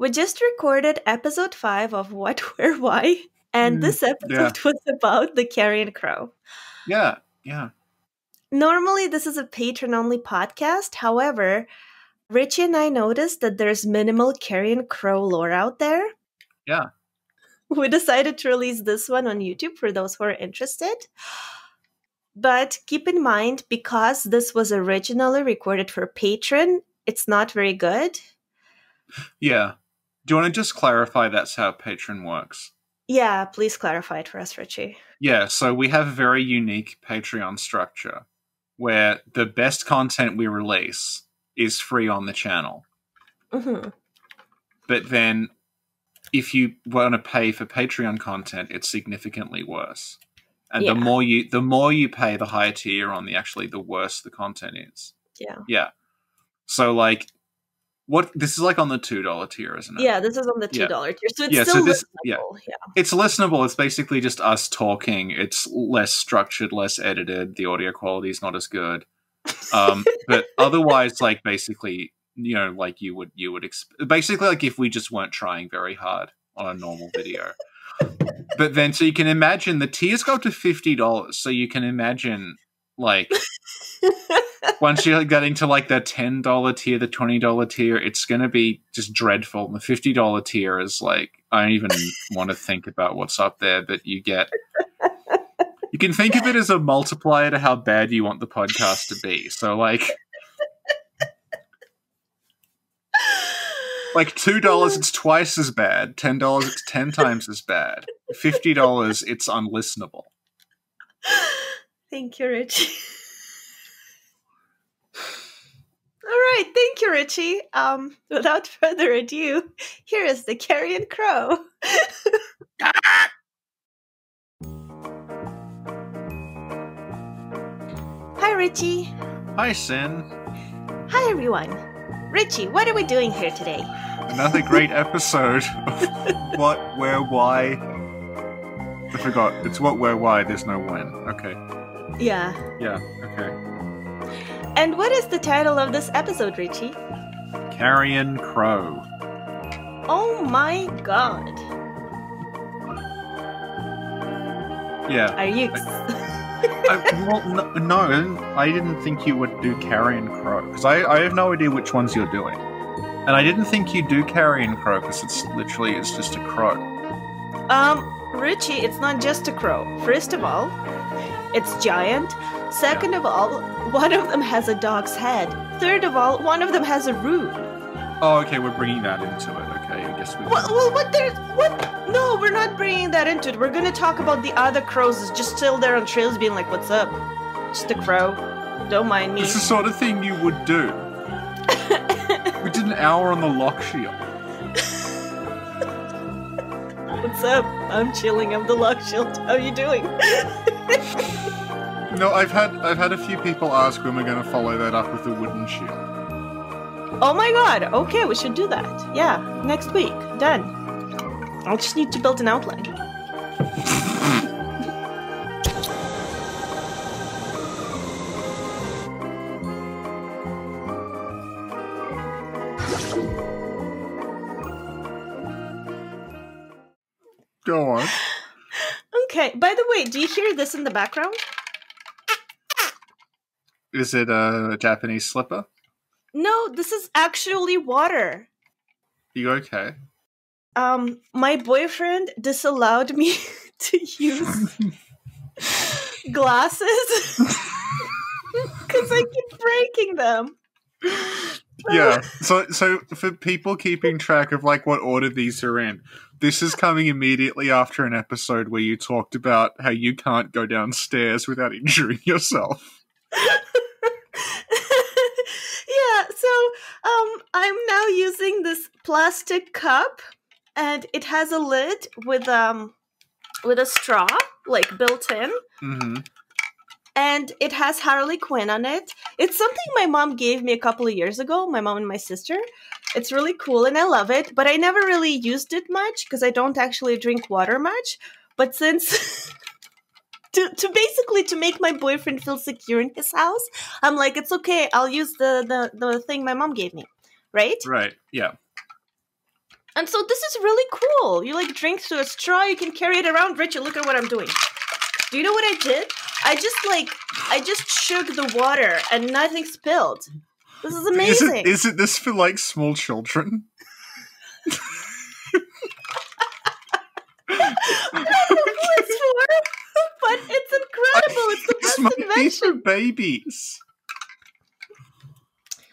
We just recorded episode five of What, Where, Why, and Mm, this episode yeah. was about the Carrion Crow. Yeah, yeah. Normally, this is a Patreon only podcast. However, Richie and I noticed that there's minimal Carrion Crow lore out there. Yeah. We decided to release this one on YouTube for those who are interested. But keep in mind, because this was originally recorded for Patreon, it's not very good. Yeah. Do you want to just clarify that's how Patreon works? Yeah, please clarify it for us, Richie. Yeah, so we have a very unique Patreon structure where the best content we release is free on the channel. hmm But then if you want to pay for Patreon content, it's significantly worse. And Yeah. the more you the more you pay, the higher tier on, the actually the worse the content is. Yeah. Yeah. So like what this is like on the two dollar tier, isn't it? Yeah, this is on the $2 tier. So it's Yeah, so still this- yeah. listenable. yeah. It's listenable. It's basically just us talking. It's less structured, less edited. The audio quality is not as good. Um, but otherwise, like basically, you know, like you would you would exp- basically like if we just weren't trying very hard on a normal video. but then, so you can imagine the tiers go up to fifty dollars. So you can imagine like once you're getting to like the ten dollar tier, the twenty dollar tier, it's gonna be just dreadful. And the fifty dollar tier is like I don't even want to think about what's up there, but you get you can think of it as a multiplier to how bad you want the podcast to be. So like like two dollars it's twice as bad, ten dollars it's ten times as bad. Fifty dollars it's unlistenable. Thank you, Richie. All right, thank you, Richie. Um, without further ado, here is the Carrion Crow. Hi, Richie. Hi Sin. Hi, everyone. Richie, what are we doing here today? Another great episode of What, Where, Why. I forgot. It's what, where, why. There's no when. Okay. Yeah. Yeah. Okay. And what is the title of this episode, Richie? Carrion Crow. Oh my god. Yeah. Are you. I, well, no, no, I didn't think you would do Carrion Crow because I, I have no idea which ones you're doing, and I didn't think you'd do Carrion Crow because it's literally it's just a crow. Um, Richie, it's not just a crow. First of all, it's giant. Second of all, one of them has a dog's head. Third of all, one of them has a root. Oh, okay, we're bringing that into it. Okay, I guess we. Well, well what there's what? No, we're not bringing that into it. We're gonna talk about the other crows just still there on trails, being like, "What's up? Just a crow. Don't mind me." It's the sort of thing you would do. we did an hour on the loch shield. What's up? I'm chilling. I'm the loch shield. How are you doing? No, I've had I've had a few people ask when we're going to follow that up with a wooden shield. oh my god. Okay, we should do that. Yeah, next week. Done. I'll just need to build an outline. Go on. Okay. By the way, do you hear this in the background? Is it a Japanese slipper? No, this is actually water. you okay? Um, my boyfriend disallowed me to use glasses because I keep breaking them. Yeah. So so for people keeping track of like what order these are in, this is coming immediately after an episode where you talked about how you can't go downstairs without injuring yourself. yeah, so um I'm now using this plastic cup and it has a lid with um with a straw like built in hmm and it has Harley Quinn on it. It's something my mom gave me a couple of years ago, my mom and my sister. It's really cool and I love it, but I never really used it much because I don't actually drink water much. But since to to basically to make my boyfriend feel secure in his house, I'm like, it's okay, I'll use the the, the thing my mom gave me. Right? Right. Yeah. And so this is really cool. You like drink through a straw, you can carry it around. Richard, look at what I'm doing. Do you know what I did? I just like I just shook the water and nothing spilled. This is amazing. Isn't, isn't this for like small children? I don't know who it's for, but it's incredible. It's the best might be for invention. babies.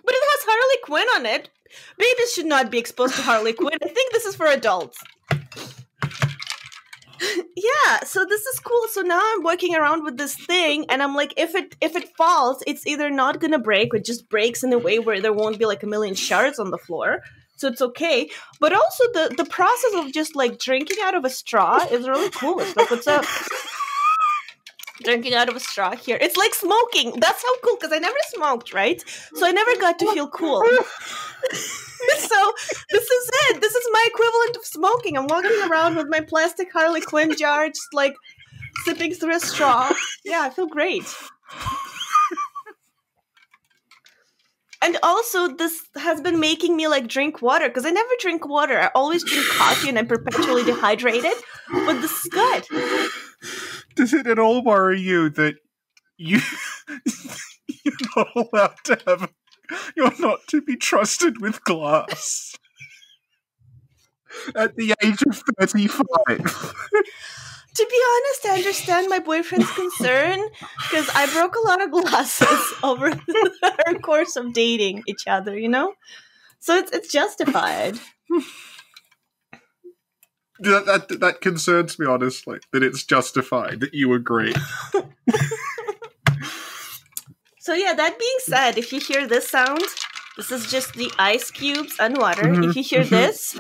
But it has Harley Quinn on it. Babies should not be exposed to Harley Quinn. I think this is for adults. Yeah, so this is cool. So now I'm working around with this thing and I'm like if it if it falls, it's either not to break or it just breaks in a way where there won't be like a million shards on the floor. So it's okay. But also the the process of just like drinking out of a straw is really cool. It's like what's up? Drinking out of a straw here. It's like smoking. That's how cool because I never smoked, right? So I never got to feel cool. so this is it. This is my equivalent of smoking. I'm walking around with my plastic Harley Quinn jar, just like sipping through a straw. Yeah, I feel great. And also, this has been making me like drink water because I never drink water. I always drink coffee and I'm perpetually dehydrated. But this is good. Does it at all worry you that you you're not allowed to have you're not to be trusted with glass at the age of 35 To be honest, I understand my boyfriend's concern because I broke a lot of glasses over our course of dating each other, you know? So it's it's justified. that, that that concerns me honestly that it's justified that you agree So yeah, that being said, if you hear this sound, this is just the ice cubes and water. Mhm, If you hear mhm. this,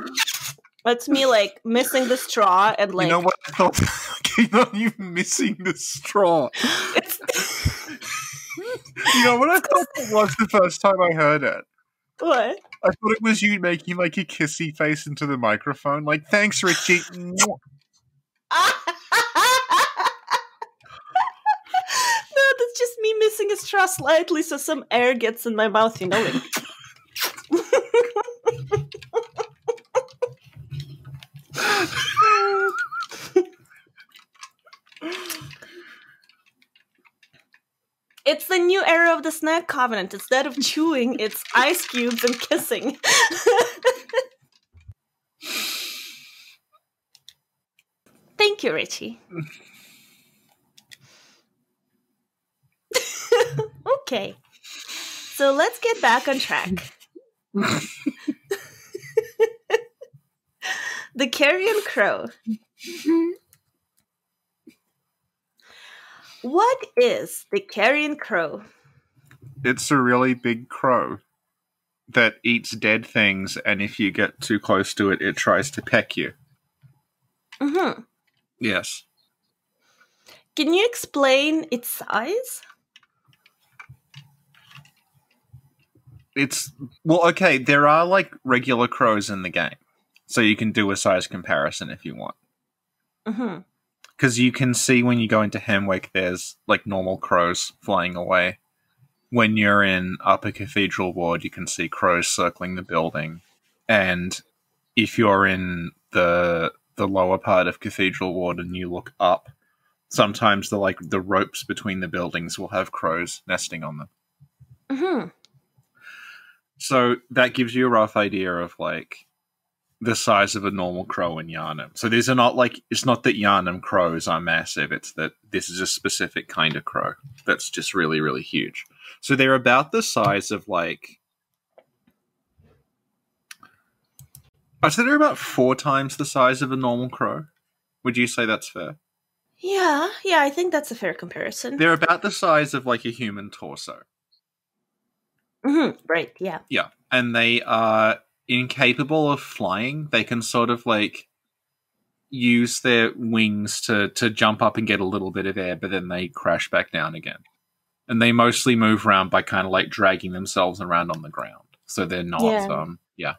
that's me like missing the straw and like you know what? I thought you're not even missing the straw. You know what I thought it was the first time I heard it? What? I thought it was you making like a kissy face into the microphone like thanks Richie that's just me missing a straw slightly so some air gets in my mouth, you know, like It's the new era of the snack covenant. Instead of chewing, it's ice cubes and kissing. Thank you, Richie. okay. So let's get back on track. the carrion crow. What is the carrion crow? it's a really big crow that eats dead things and if you get too close to it it tries to peck you hmm yes Can you explain its size? It's well okay there are like regular crows in the game. So you can do a size comparison if you want. Hmm because you can see when you go into Hemwick, there's like normal crows flying away. When you're in Upper Cathedral Ward, you can see crows circling the building, and if you're in the the lower part of Cathedral Ward and you look up, sometimes the like the ropes between the buildings will have crows nesting on them. hmm So that gives you a rough idea of like the size of a normal crow in Yharnam. So these are not like it's not that Yharnam crows are massive, it's that this is a specific kind of crow that's just really, really huge. So they're about the size of like I'd say they're about four times the size of a normal crow. Would you say that's fair? Yeah, yeah, I think that's a fair comparison. They're about the size of like a human torso. Hmm Right, yeah. Yeah, and they are incapable of flying. They can sort of like use their wings to to jump up and get a little bit of air, but then they crash back down again. And they mostly move around by kind of like dragging themselves around on the ground. So they're not Yeah. um yeah.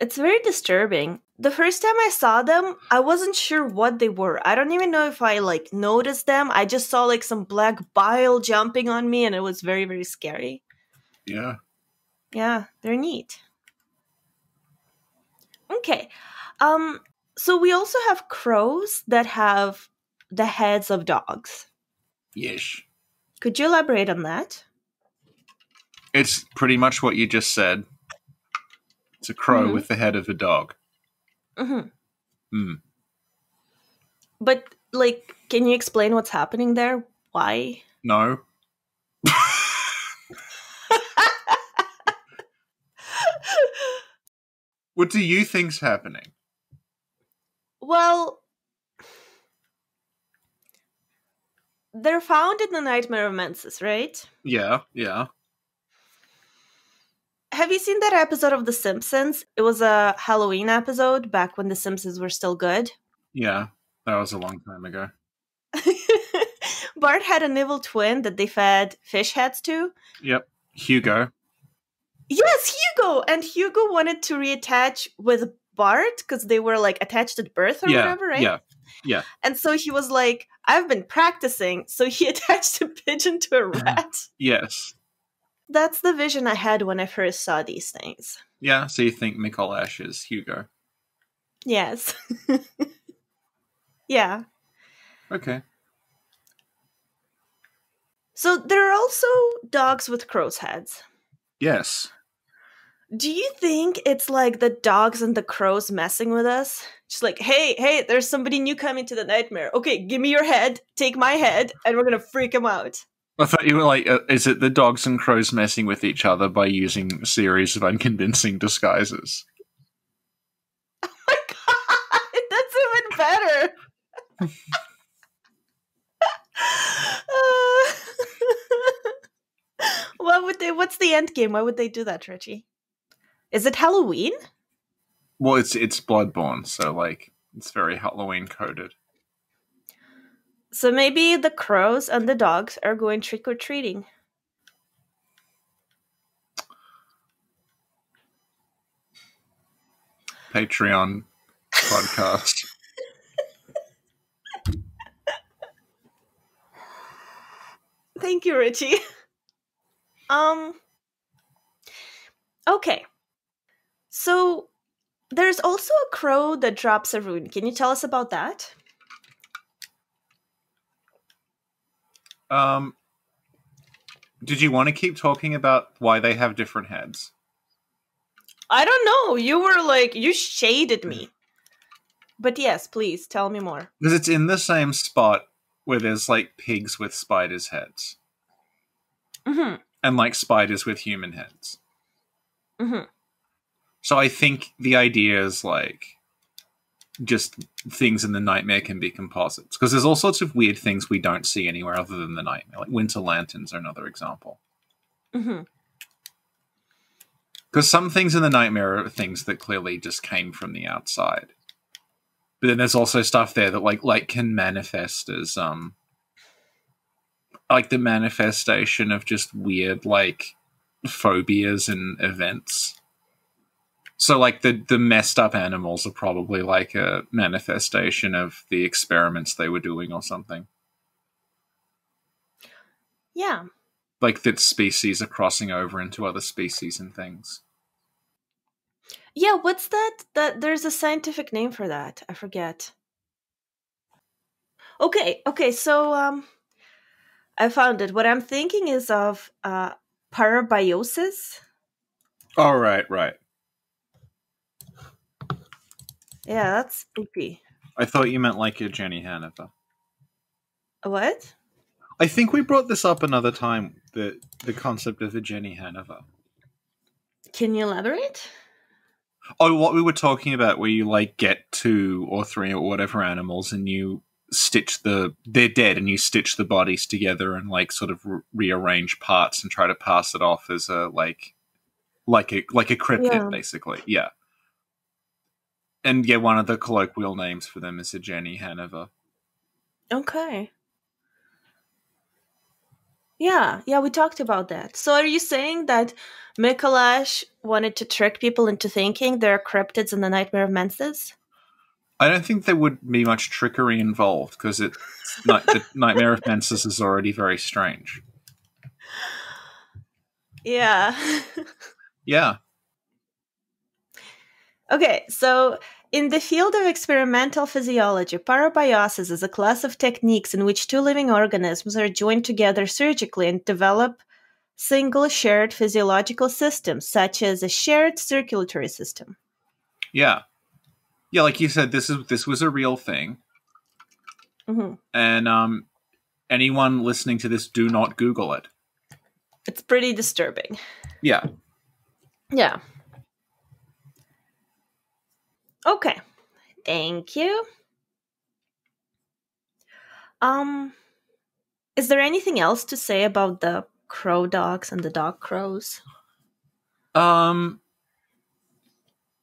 It's very disturbing. The first time I saw them, I wasn't sure what they were. I don't even know if I like noticed them. I just saw like some black bile jumping on me and it was very very scary. Yeah. Yeah, they're neat. Okay. Um so we also have crows that have the heads of dogs. Yes. Could you elaborate on that? It's pretty much what you just said. It's a crow Mhm. with the head of a dog. hmm Hmm. But like, can you explain what's happening there? Why? No. What do you think's happening? well, they're found in the Nightmare of Mensis, right? Yeah, yeah. Have you seen that episode of The Simpsons? It was a Halloween episode back when The Simpsons were still good. Yeah. That was a long time ago. Bart had an evil twin that they fed fish heads to. Yep. Hugo. Yes, Hugo! And Hugo wanted to reattach with Bart because they were like attached at birth or yeah. whatever, right? Yeah. Yeah. And so he was like, I've been practicing. So he attached a pigeon to a rat. Yes. That's the vision I had when I first saw these things. Yeah. So you think Mikolash is Hugo. Yes. yeah. Okay. So there are also dogs with crow's heads. Yes. Do you think it's like the dogs and the crows messing with us? Just like, hey, hey, there's somebody new coming to the nightmare. Okay, give me your head, take my head, and we're gonna freak him out. I thought you were like, uh, is it the dogs and crows messing with each other by using a series of unconvincing disguises? Oh my god, that's even better. Uh, what would they? What's the end game? Why would they do that, Richie? Is it Halloween? Well, it's it's Bloodborne, so like it's very Halloween coded. So maybe the crows and the dogs are going trick or treating. Patreon podcast. Thank you, Richie. Um. Okay. So there's also a crow that drops a rune. Can you tell us about that? Um, did you want to keep talking about why they have different heads? I don't know. You were like you shaded me. But yes, please tell me more. Because it's in the same spot where there's like pigs with spiders' heads Mhm. And like spiders with human heads. Mhm. So I think the idea is like just things in the nightmare can be composites because there's all sorts of weird things we don't see anywhere other than the nightmare. Like winter lanterns are another example. Because some things in the nightmare are things that clearly just came from the outside. But then there's also stuff there that like like can manifest as um like the manifestation of just weird like phobias and events. So like the the messed up animals are probably like a manifestation of the experiments they were doing or something. Yeah. Like that species are crossing over into other species and things. Yeah, what's that? That there's a scientific name for that. I forget. Okay, okay, so um I found it. What I'm thinking is of uh parabiosis. All right, right, right. Yeah, that's spooky. I thought you meant like a Jenny Haniver. What? I think we brought this up another time. The the concept of a Jenny Haniver. Can you elaborate? Oh, what we were talking about, where you like get two or three or whatever animals, and you stitch the they're dead, and you stitch the bodies together and like sort of re- rearrange parts and try to pass it off as a like like a like a cryptid, Yeah. basically. Yeah. And yeah, one of the colloquial names for them is a Jenny Haniver. Okay. Yeah, yeah, we talked about that. So are you saying that Mikolash wanted to trick people into thinking there are cryptids in the Nightmare of Mensis? I don't think there would be much trickery involved because it the Nightmare of Mensis is already very strange. Yeah. Yeah, Okay, so in the field of experimental physiology, parabiosis is a class of techniques in which two living organisms are joined together surgically and develop single shared physiological systems, such as a shared circulatory system. Yeah, yeah. Like you said, this is this was a real thing, hmm and um, anyone listening to this, do not Google it. It's pretty disturbing. Yeah. Yeah. Okay. Thank you. Um is there anything else to say about the crow dogs and the dog crows? Um,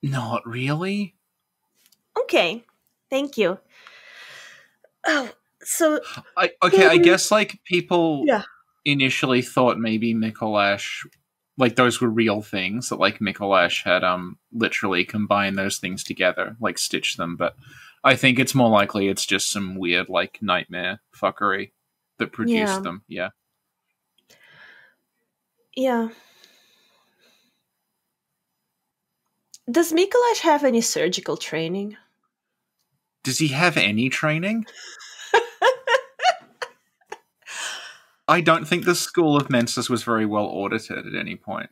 not really. Okay. Thank you. Oh, so I okay. I guess like people Yeah. initially thought maybe Mikolash, like those were real things that like Mikolash had um literally combined those things together, like stitched them. But I think it's more likely it's just some weird like nightmare fuckery that produced Yeah. them. Yeah. yeah. Does Mikolash have any surgical training? Does he have any training? I don't think the school of Mensis was very well audited at any point.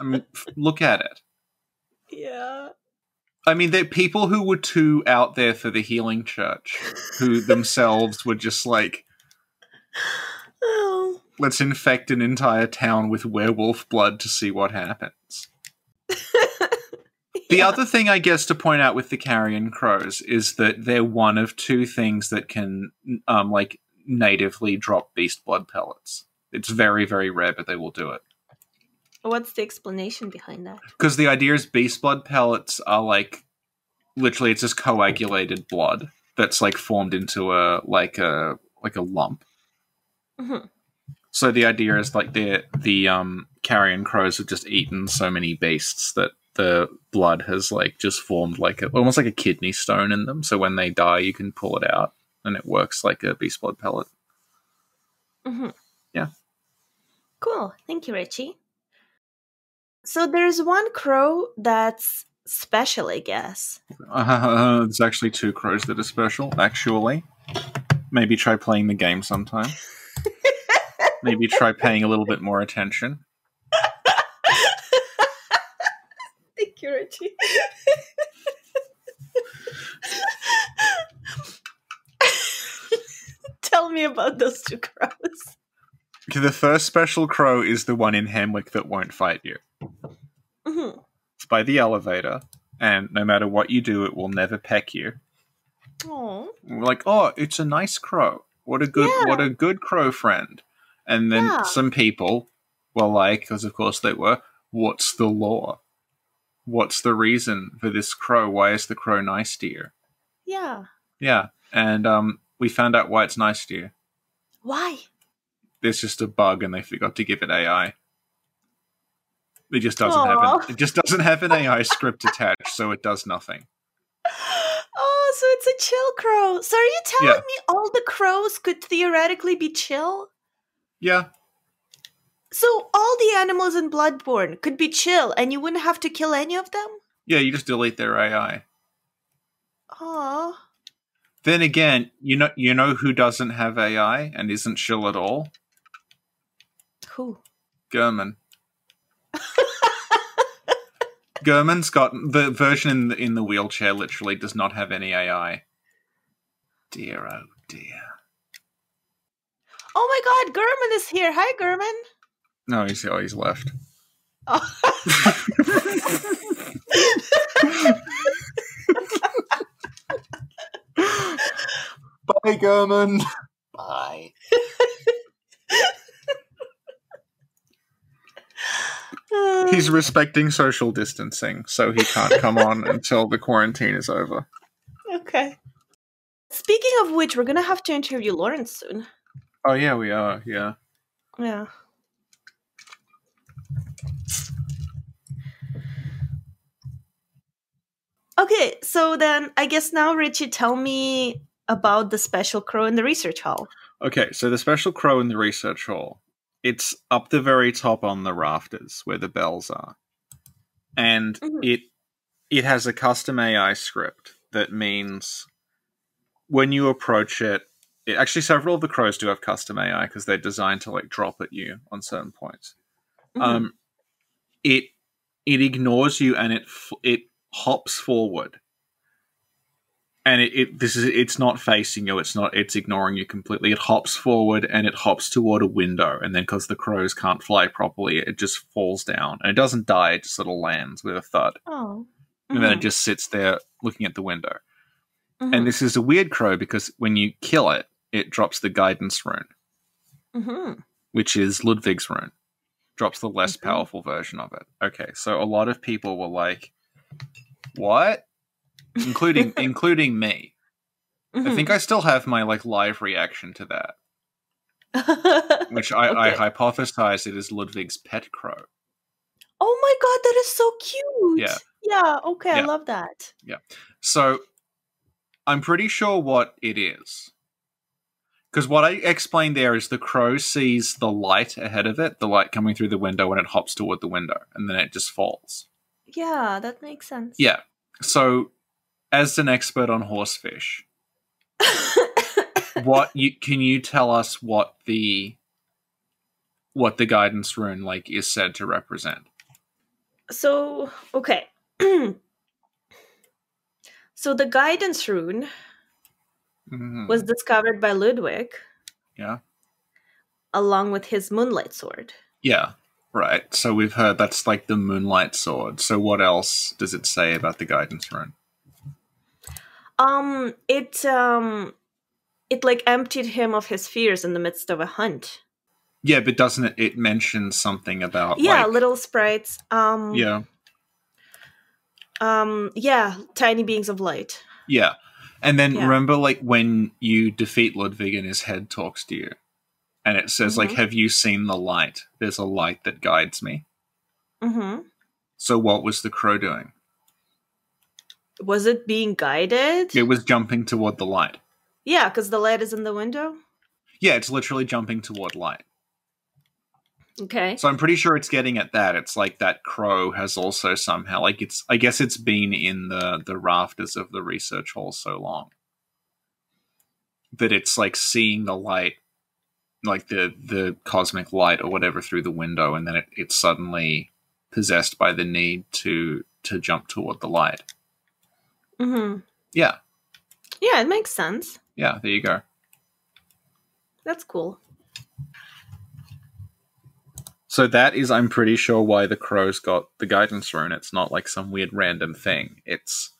I mean, f- look at it. Yeah. I mean, they're people who were too out there for the healing church, who themselves were just like, Oh. let's infect an entire town with werewolf blood to see what happens. The other thing, I guess, to point out with the carrion crows is that they're one of two things that can, um, like, natively drop beast blood pellets. It's very, very rare, but they will do it. What's the explanation behind that? Because the idea is beast blood pellets are like, literally, it's just coagulated blood that's like formed into a like a like a lump. Mhm. So the idea is like the the um carrion crows have just eaten so many beasts that the blood has like just formed like a, almost like a kidney stone in them. So when they die, you can pull it out, and it works like a beast blood pellet. Mm-hmm. Yeah. Cool. Thank you, Richie. So there's one crow that's special, I guess. Uh, there's actually two crows that are special. Actually, maybe try playing the game sometime. maybe try paying a little bit more attention. Richie. Tell me about those two crows. Okay, the first special crow is the one in Hemwick that won't fight you. Mhm. It's by the elevator, and no matter what you do, it will never peck you. Aw. And we're like, oh, it's a nice crow. What a good, Yeah. what a good crow friend. And then Yeah. some people were like, because of course they were, what's the lore? What's the reason for this crow? Why is the crow nice to you? Yeah. Yeah, and um, we found out why it's nice to you. Why? There's just a bug, and they forgot to give it AI. It just doesn't have an, it just doesn't have an AI script attached, so it does nothing. Oh, so it's a chill crow. So are you telling Yeah. me all the crows could theoretically be chill? Yeah, So all the animals in Bloodborne could be chill and you wouldn't have to kill any of them? yeah, you just delete their AI. Aw. Then again, you know you know who doesn't have AI and isn't chill at all? Who? Gehrman. Gehrman's got the version in the, in the wheelchair. Literally, does not have any AI. Dear, oh dear. Oh my god, Gehrman is here. Hi, Gehrman. No, he's oh, he's left. Oh. Bye, Gehrman. Bye. He's respecting social distancing, so he can't come on until the quarantine is over. okay. Speaking of which, we're gonna have to interview Lawrence soon. Oh yeah, we are. Yeah. Yeah. Okay, so then I guess now, Richie, tell me about the special crow in the research hall. Okay, so the special crow in the research hall. It's up the very top on the rafters where the bells are. And Mhm. it it has a custom AI script that means when you approach it, it actually several of the crows do have custom AI because they're designed to like drop at you on certain points. Mhm. Um, it it ignores you and it it hops forward, and it, it this is it's not facing you. It's not. It's ignoring you completely. It hops forward and it hops toward a window, and then because the crows can't fly properly, it just falls down and it doesn't die. It just sort of lands with a thud, oh. and then it Mhm. just sits there looking at the window. Mhm. And this is a weird crow because when you kill it, it drops the guidance rune, Mhm. which is Ludwig's rune. Drops the less Mhm. powerful version of it. Okay, so a lot of people were like, "What?" Including including me. I Mhm. think I still have my like live reaction to that, Mm-hmm. which I, I Okay. hypothesize it is Ludwig's pet crow. oh my god, that is so cute. Yeah. Yeah. Okay, I love that. Yeah. So I'm pretty sure what it is. Because what I explained there is the crow sees the light ahead of it, the light coming through the window, and it hops toward the window, and then it just falls. Yeah, that makes sense. Yeah. So, as an expert on horsefish, what you can you tell us what the what the guidance rune like is said to represent? so okay. so the guidance rune Mhm. was discovered by Ludwig yeah, along with his moonlight sword. yeah, right. So we've heard that's like the moonlight sword. So what else does it say about the guidance rune? Um it um it like emptied him of his fears in the midst of a hunt. Yeah, but doesn't it? It mentions something about yeah, like, little sprites. Um yeah, um yeah, tiny beings of light. yeah. And then Yeah. remember, like when you defeat Ludwig and his head talks to you, and it says like, Mhm. "Have you seen the light? There's a light that guides me." Mhm. So what was the crow doing? Was it being guided? It was jumping toward the light. Yeah, cuz the light is in the window. Yeah, it's literally jumping toward light. Okay. So I'm pretty sure it's getting at that. It's like that crow has also somehow like it's I guess it's been in the the rafters of the research hall so long that it's like seeing the light like the the cosmic light or whatever through the window and then it, it's suddenly possessed by the need to to jump toward the light. Mm-hmm. Yeah. Yeah, it makes sense. Yeah, there you go. That's cool. So that is, I'm pretty sure, why the crows got the guidance rune. It's not like some weird random thing. It's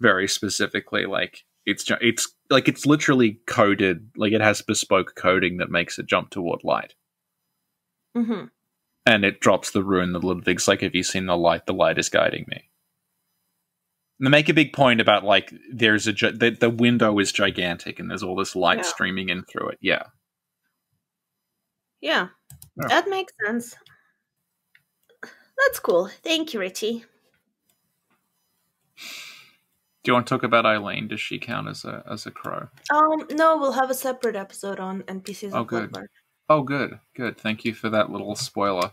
very specifically like it's it's like it's literally coded. Like it has bespoke coding that makes it jump toward light, Mhm. and it drops the rune. The Ludwig's like, "Have you seen the light? The light is guiding me." And they make a big point about like there's a the, the window is gigantic and there's all this light Yeah. streaming in through it. Yeah, Yeah. Yeah. That makes sense. That's cool. Thank you, Richie. Do you want to talk about Eileen? Does she count as a as a crow? Um, no, we'll have a separate episode on NPCs Oh, of good. Bloodmark. Oh, good, good. Thank you for that little spoiler.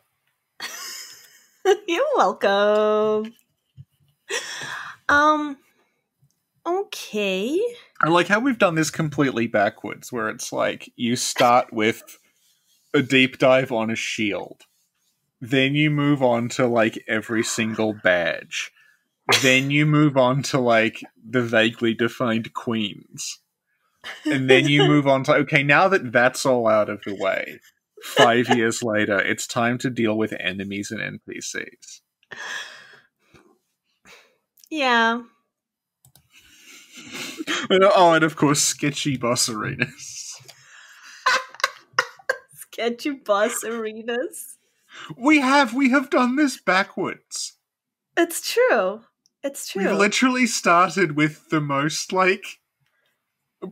You're welcome. Um, okay. I like how we've done this completely backwards, where it's like you start with a deep dive on a shield, then you move on to like every single badge, then you move on to like the vaguely defined queens, and then you move on to okay, now that that's all out of the way, five years later, it's time to deal with enemies and NPCs. Yeah. And, oh, and of course, sketchy boss arenas. Sketchy boss arenas. We have we have done this backwards. It's true. It's true. We've literally started with the most like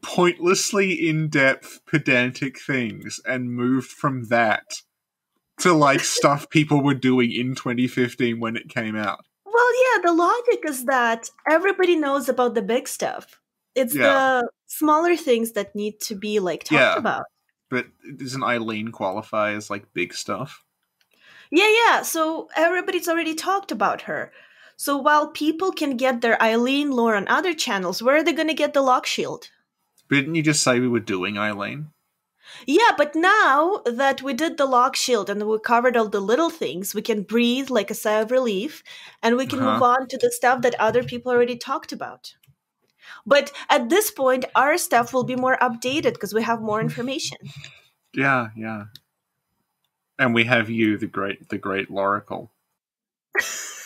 pointlessly in-depth pedantic things and moved from that to like stuff people were doing in 2015 when it came out. Well, yeah, the logic is that everybody knows about the big stuff. It's Yeah. the smaller things that need to be like talked Yeah. about. But doesn't Eileen qualify as like big stuff? Yeah, yeah. So everybody's already talked about her. So while people can get their Eileen lore on other channels, where are they going to get the loch shield? Didn't you just say we were doing Eileen? Yeah, but now that we did the loch shield and we covered all the little things, we can breathe like a sigh of relief and we can Uh-huh. move on to the stuff that other people already talked about. But at this point, our stuff will be more updated because we have more information. Yeah, yeah. And we have you, the great, the great Loracle.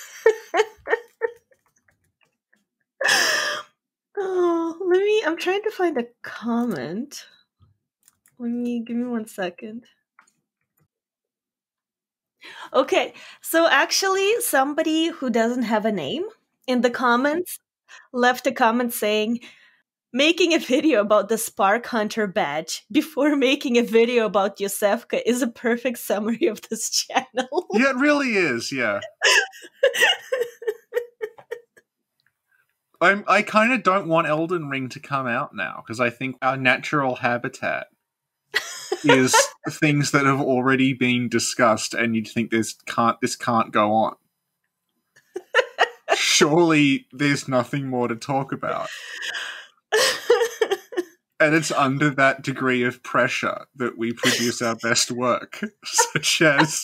oh, let me. I'm trying to find a comment. Let me give me one second. Okay, so actually, somebody who doesn't have a name in the comments left a comment saying, Making a video about the Spark Hunter badge before making a video about Yosefka is a perfect summary of this channel. Yeah, it really is. Yeah. I'm, I kind of don't want Elden Ring to come out now because I think our natural habitat is things that have already been discussed, and you'd think this can't this can't go on. Surely there's nothing more to talk about, and it's under that degree of pressure that we produce our best work, such as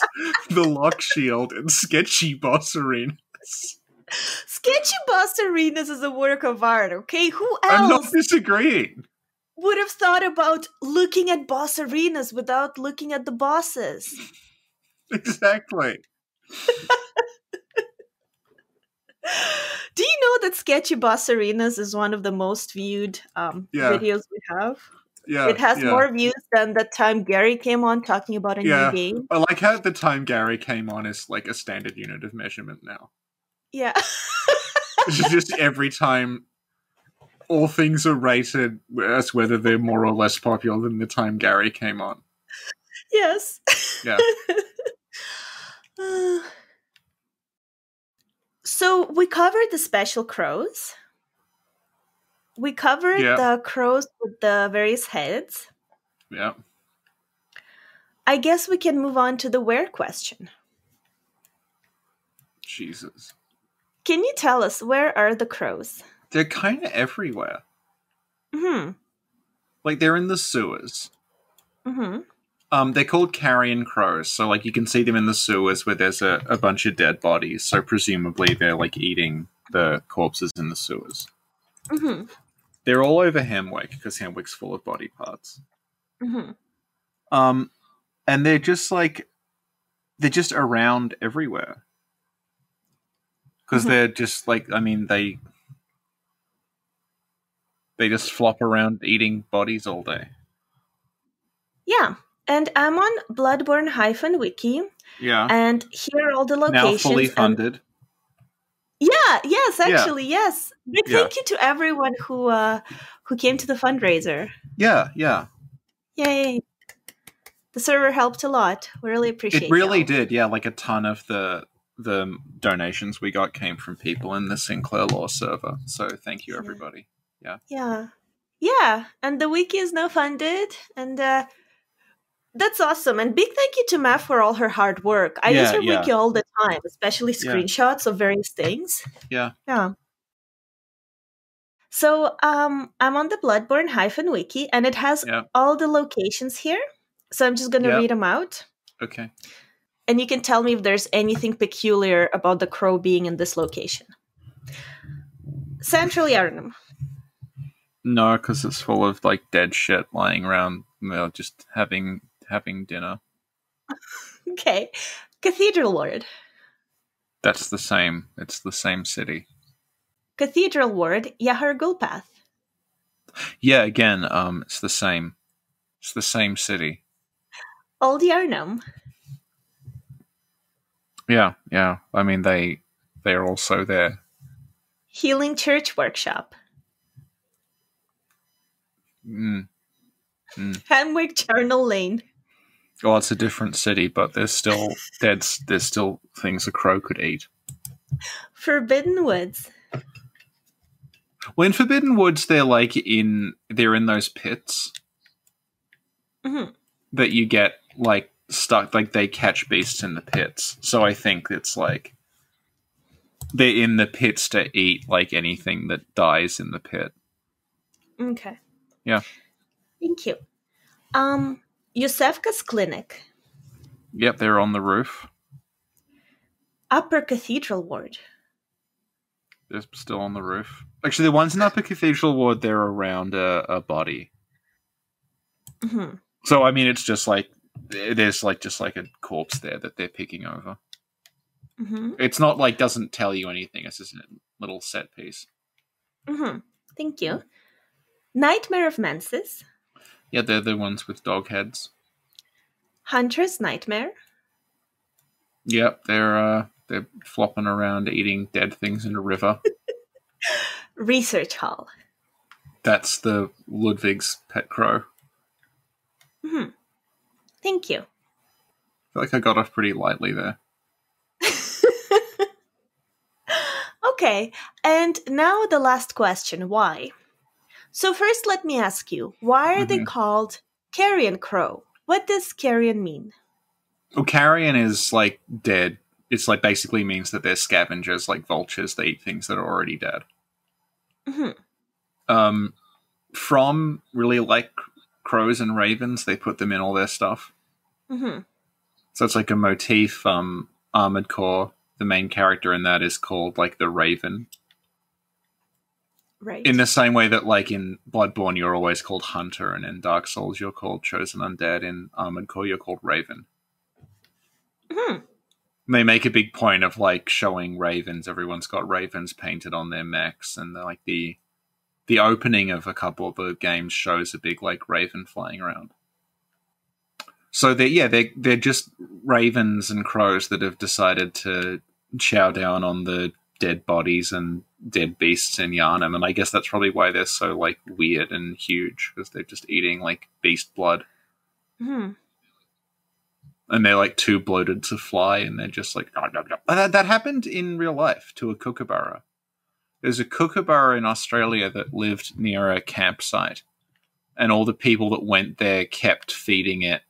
the Loch Shield and Sketchy Boss Arenas. Sketchy Boss Arenas is a work of art, okay? Who else? I'm not disagreeing. would have thought about looking at boss arenas without looking at the bosses? Exactly. Do you know that Sketchy Boss Arenas is one of the most viewed um, Yeah. videos we have? Yeah. it has yeah. more views than the time Gary came on talking about a Yeah. new game. I like how the time Gary came on is like a standard unit of measurement now. Yeah. Just every time all things are rated as whether they're more or less popular than the time Gary came on. yes. Yeah. so we covered the special crows. We covered Yeah. the crows with the various heads. Yeah. I guess we can move on to the where question. Jesus. Can you tell us where are the crows? They're kind of everywhere. Hmm. Like they're in the sewers. Hmm. Um, they're called carrion crows, so like you can see them in the sewers where there's a, a bunch of dead bodies. So presumably they're like eating the corpses in the sewers. Hmm. They're all over Hemwick because Hemwick's full of body parts. Hmm. Um, and they're just like they're just around everywhere because Mhm. they're just like I mean they they just flop around eating bodies all day. Yeah. And I'm on Bloodborne hyphen wiki, Yeah, and here are all the locations. now fully and- funded. yeah, yes, Yeah. actually, yes. Big Yeah. thank you to everyone who uh who came to the fundraiser. Yeah, yeah. Yay. The server helped a lot. We really appreciate It really y'all. did. Yeah, like a ton of the the donations we got came from people in the Sinclair Lore server. So thank you, everybody. Yeah. Yeah. Yeah. And the wiki is now funded. And uh that's awesome. And big thank you to Matt for all her hard work. I use her yeah. wiki all the time, especially Yeah. screenshots of various things. Yeah. Yeah. So um I'm on the Bloodborne hyphen wiki and it has Yeah. all the locations here. So I'm just gonna Yeah. read them out. Okay. And you can tell me if there's anything peculiar about the crow being in this location. Central Yharnam. No, because it's full of like dead shit lying around. and They're just having having dinner. Okay. Cathedral Ward. That's the same. It's the same city. Cathedral Ward, Yahar Gulpath. Yeah, again, um, it's the same. It's the same city. Old Yharnam. Yeah, yeah. I mean, they they're also there. Healing Church Workshop. Mm. Hemwick Charnel Lane. Well, it's a different city, but there's still dead. There's still things a crow could eat. Forbidden Woods. Well, in Forbidden Woods, they're like in they're in those pits Mhm. that you get like stuck. Like they catch beasts in the pits. So I think it's like they're in the pits to eat like anything that dies in the pit. Okay. Yeah. Thank you. Um, Yosefka's clinic, Yep, they're on the roof. Upper Cathedral Ward. They're still on the roof. Actually, the ones in Upper Cathedral Ward, they're around a, a body. hmm So I mean, it's just like there's like just like a corpse there that they're picking over. hmm It's not like doesn't tell you anything. It's just a little set piece. hmm Thank you. Nightmare of Mensis, Yeah, they're the ones with dog heads. Hunter's Nightmare, Yep, they're uh they're flopping around eating dead things in a river. Research Hall. That's the Ludwig's pet crow. hmm Thank you. I feel like I got off pretty lightly there. okay, and now the last question why? So, first, let me ask you why are they Mhm. called carrion crow? What does carrion mean? Well, carrion is like dead. It's like basically means that they're scavengers, like vultures. They eat things that are already dead. hmm Um, from really like crows and ravens, they put them in all their stuff. Hmm So it's like a motif. Um, Armored Core, the main character in that is called like the Raven. Right. In the same way that like in Bloodborne you're always called Hunter, and in Dark Souls you're called Chosen Undead. In Armored Core you're called Raven. Mhm. They make a big point of like showing ravens. Everyone's got ravens painted on their mechs, and they're, like the the opening of a couple of the games shows a big like raven flying around. So they yeah they're they're just ravens and crows that have decided to chow down on the dead bodies and dead beasts in Yharnam, and I guess that's probably why they're so like weird and huge because they're just eating like beast blood, Mhm. and they're like too bloated to fly, and they're just like that. That happened in real life to a kookaburra. There's a kookaburra in Australia that lived near a campsite, and all the people that went there kept feeding it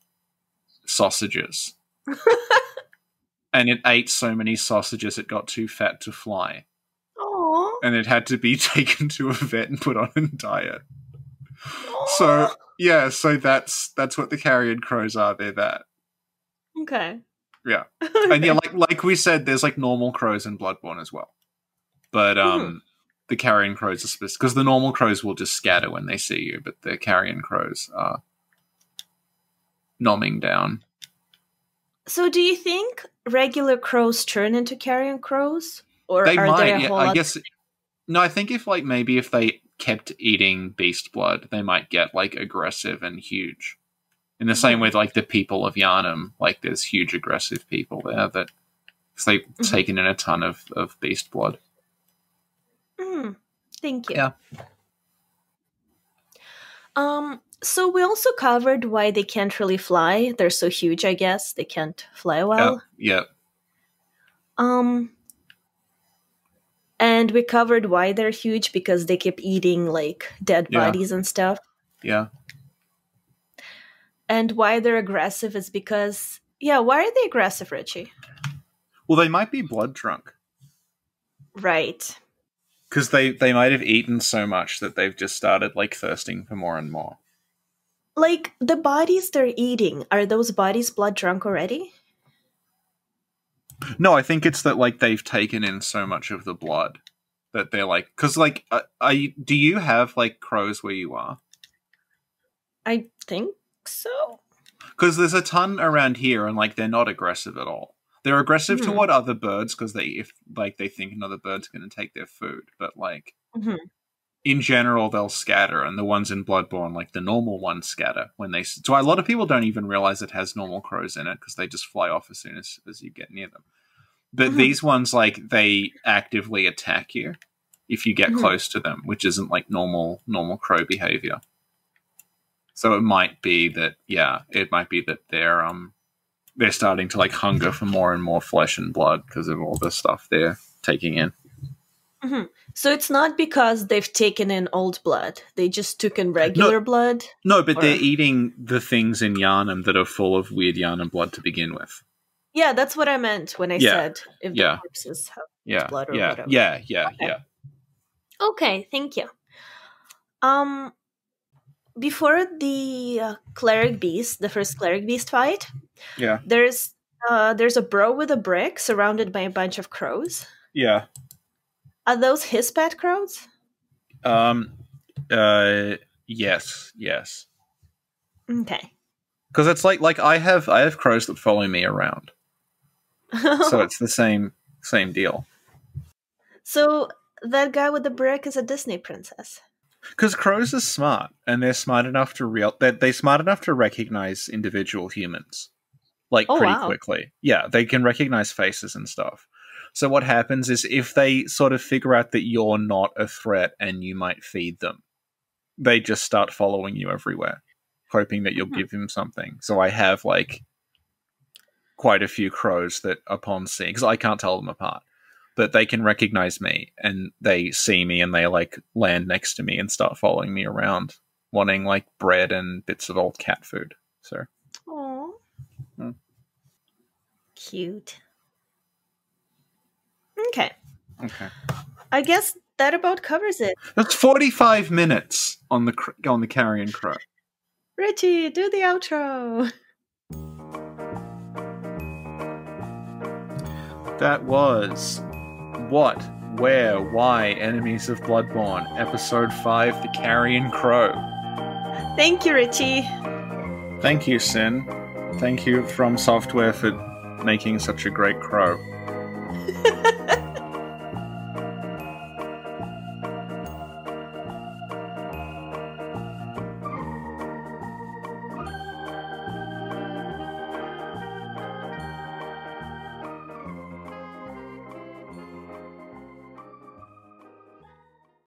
sausages. and it ate so many sausages it got too fat to fly. Aw. And it had to be taken to a vet and put on a diet. So yeah, so that's that's what the carrion crows are. They're that. Okay. Yeah. And yeah, like like we said, there's like normal crows in Bloodborne as well. But um the carrion crows are specific because the normal crows will just scatter when they see you, but the carrion crows are nomming down. So, do you think regular crows turn into carrion crows, or they are might. Yeah, whole I guess. No, I think if like maybe if they kept eating beast blood, they might get like aggressive and huge. In the same way, like the people of Yharnam, like there's huge aggressive people there that 'cause they've Mhm. taken in a ton of of beast blood. Mm, thank you. Yeah. Um. So we also covered why they can't really fly. They're so huge. I guess they can't fly well. yeah, Um. And we covered why they're huge because they keep eating like dead Yeah. bodies and stuff. yeah. And why they're aggressive is because yeah, why are they aggressive, Richie? Well, they might be blood drunk Right. because they they might have eaten so much that they've just started like thirsting for more and more. Like the bodies they're eating, are those bodies blood drunk already? No, I think it's that like they've taken in so much of the blood that they're like because like uh, are you, do you have like crows where you are? I think so. Because there's a ton around here, and like they're not aggressive at all. They're aggressive Hmm. toward other birds because they if like they think another bird's going to take their food, but like Mhm. In general they'll scatter, and the ones in Bloodborne, like the normal ones, scatter when they. So a lot of people don't even realize it has normal crows in it because they just fly off as soon as as you get near them. But Mhm. these ones, like they actively attack you if you get Mhm. close to them, which isn't like normal normal crow behavior. So it might be that yeah, it might be that they're um they're starting to like hunger for more and more flesh and blood because of all the stuff they're taking in. So it's not because they've taken in old blood. They just took in regular blood. No, but they're eating the things in Yharnam that are full of weird Yharnam blood to begin with. Yeah, that's what I meant when I Yeah. said if Yeah. the corpses have Yeah. blood or yeah. whatever. Yeah. Yeah. Okay. Yeah. Okay, thank you. Um, before the uh, cleric beast, the first cleric beast fight, Yeah. there's uh, there's a bro with a brick surrounded by a bunch of crows. Yeah. Are those his pet crows? Um. Uh. Yes. Yes. Okay. Because it's like like I have I have crows that follow me around, so it's the same same deal. so that guy with the brick is a Disney princess. Because crows are smart, and they're smart enough to real they're, they're smart enough to recognize individual humans, like Oh, pretty wow. quickly. Yeah, they can recognize faces and stuff. So what happens is if they sort of figure out that you're not a threat and you might feed them, they just start following you everywhere, hoping that you'll Hmm. give them something. So I have like quite a few crows that upon seeing, because I can't tell them apart, but they can recognize me and they see me and they like land next to me and start following me around, wanting like bread and bits of old cat food. So Aww. Hmm. Cute. Okay. okay, I guess that about covers it. that's forty five minutes on the cr- on the carrion crow. Richie, do the outro. That was what, where, why, enemies of Bloodborne, episode five, the carrion crow. Thank you, Richie. Thank you, Sin. Thank you FromSoftware for making such a great crow.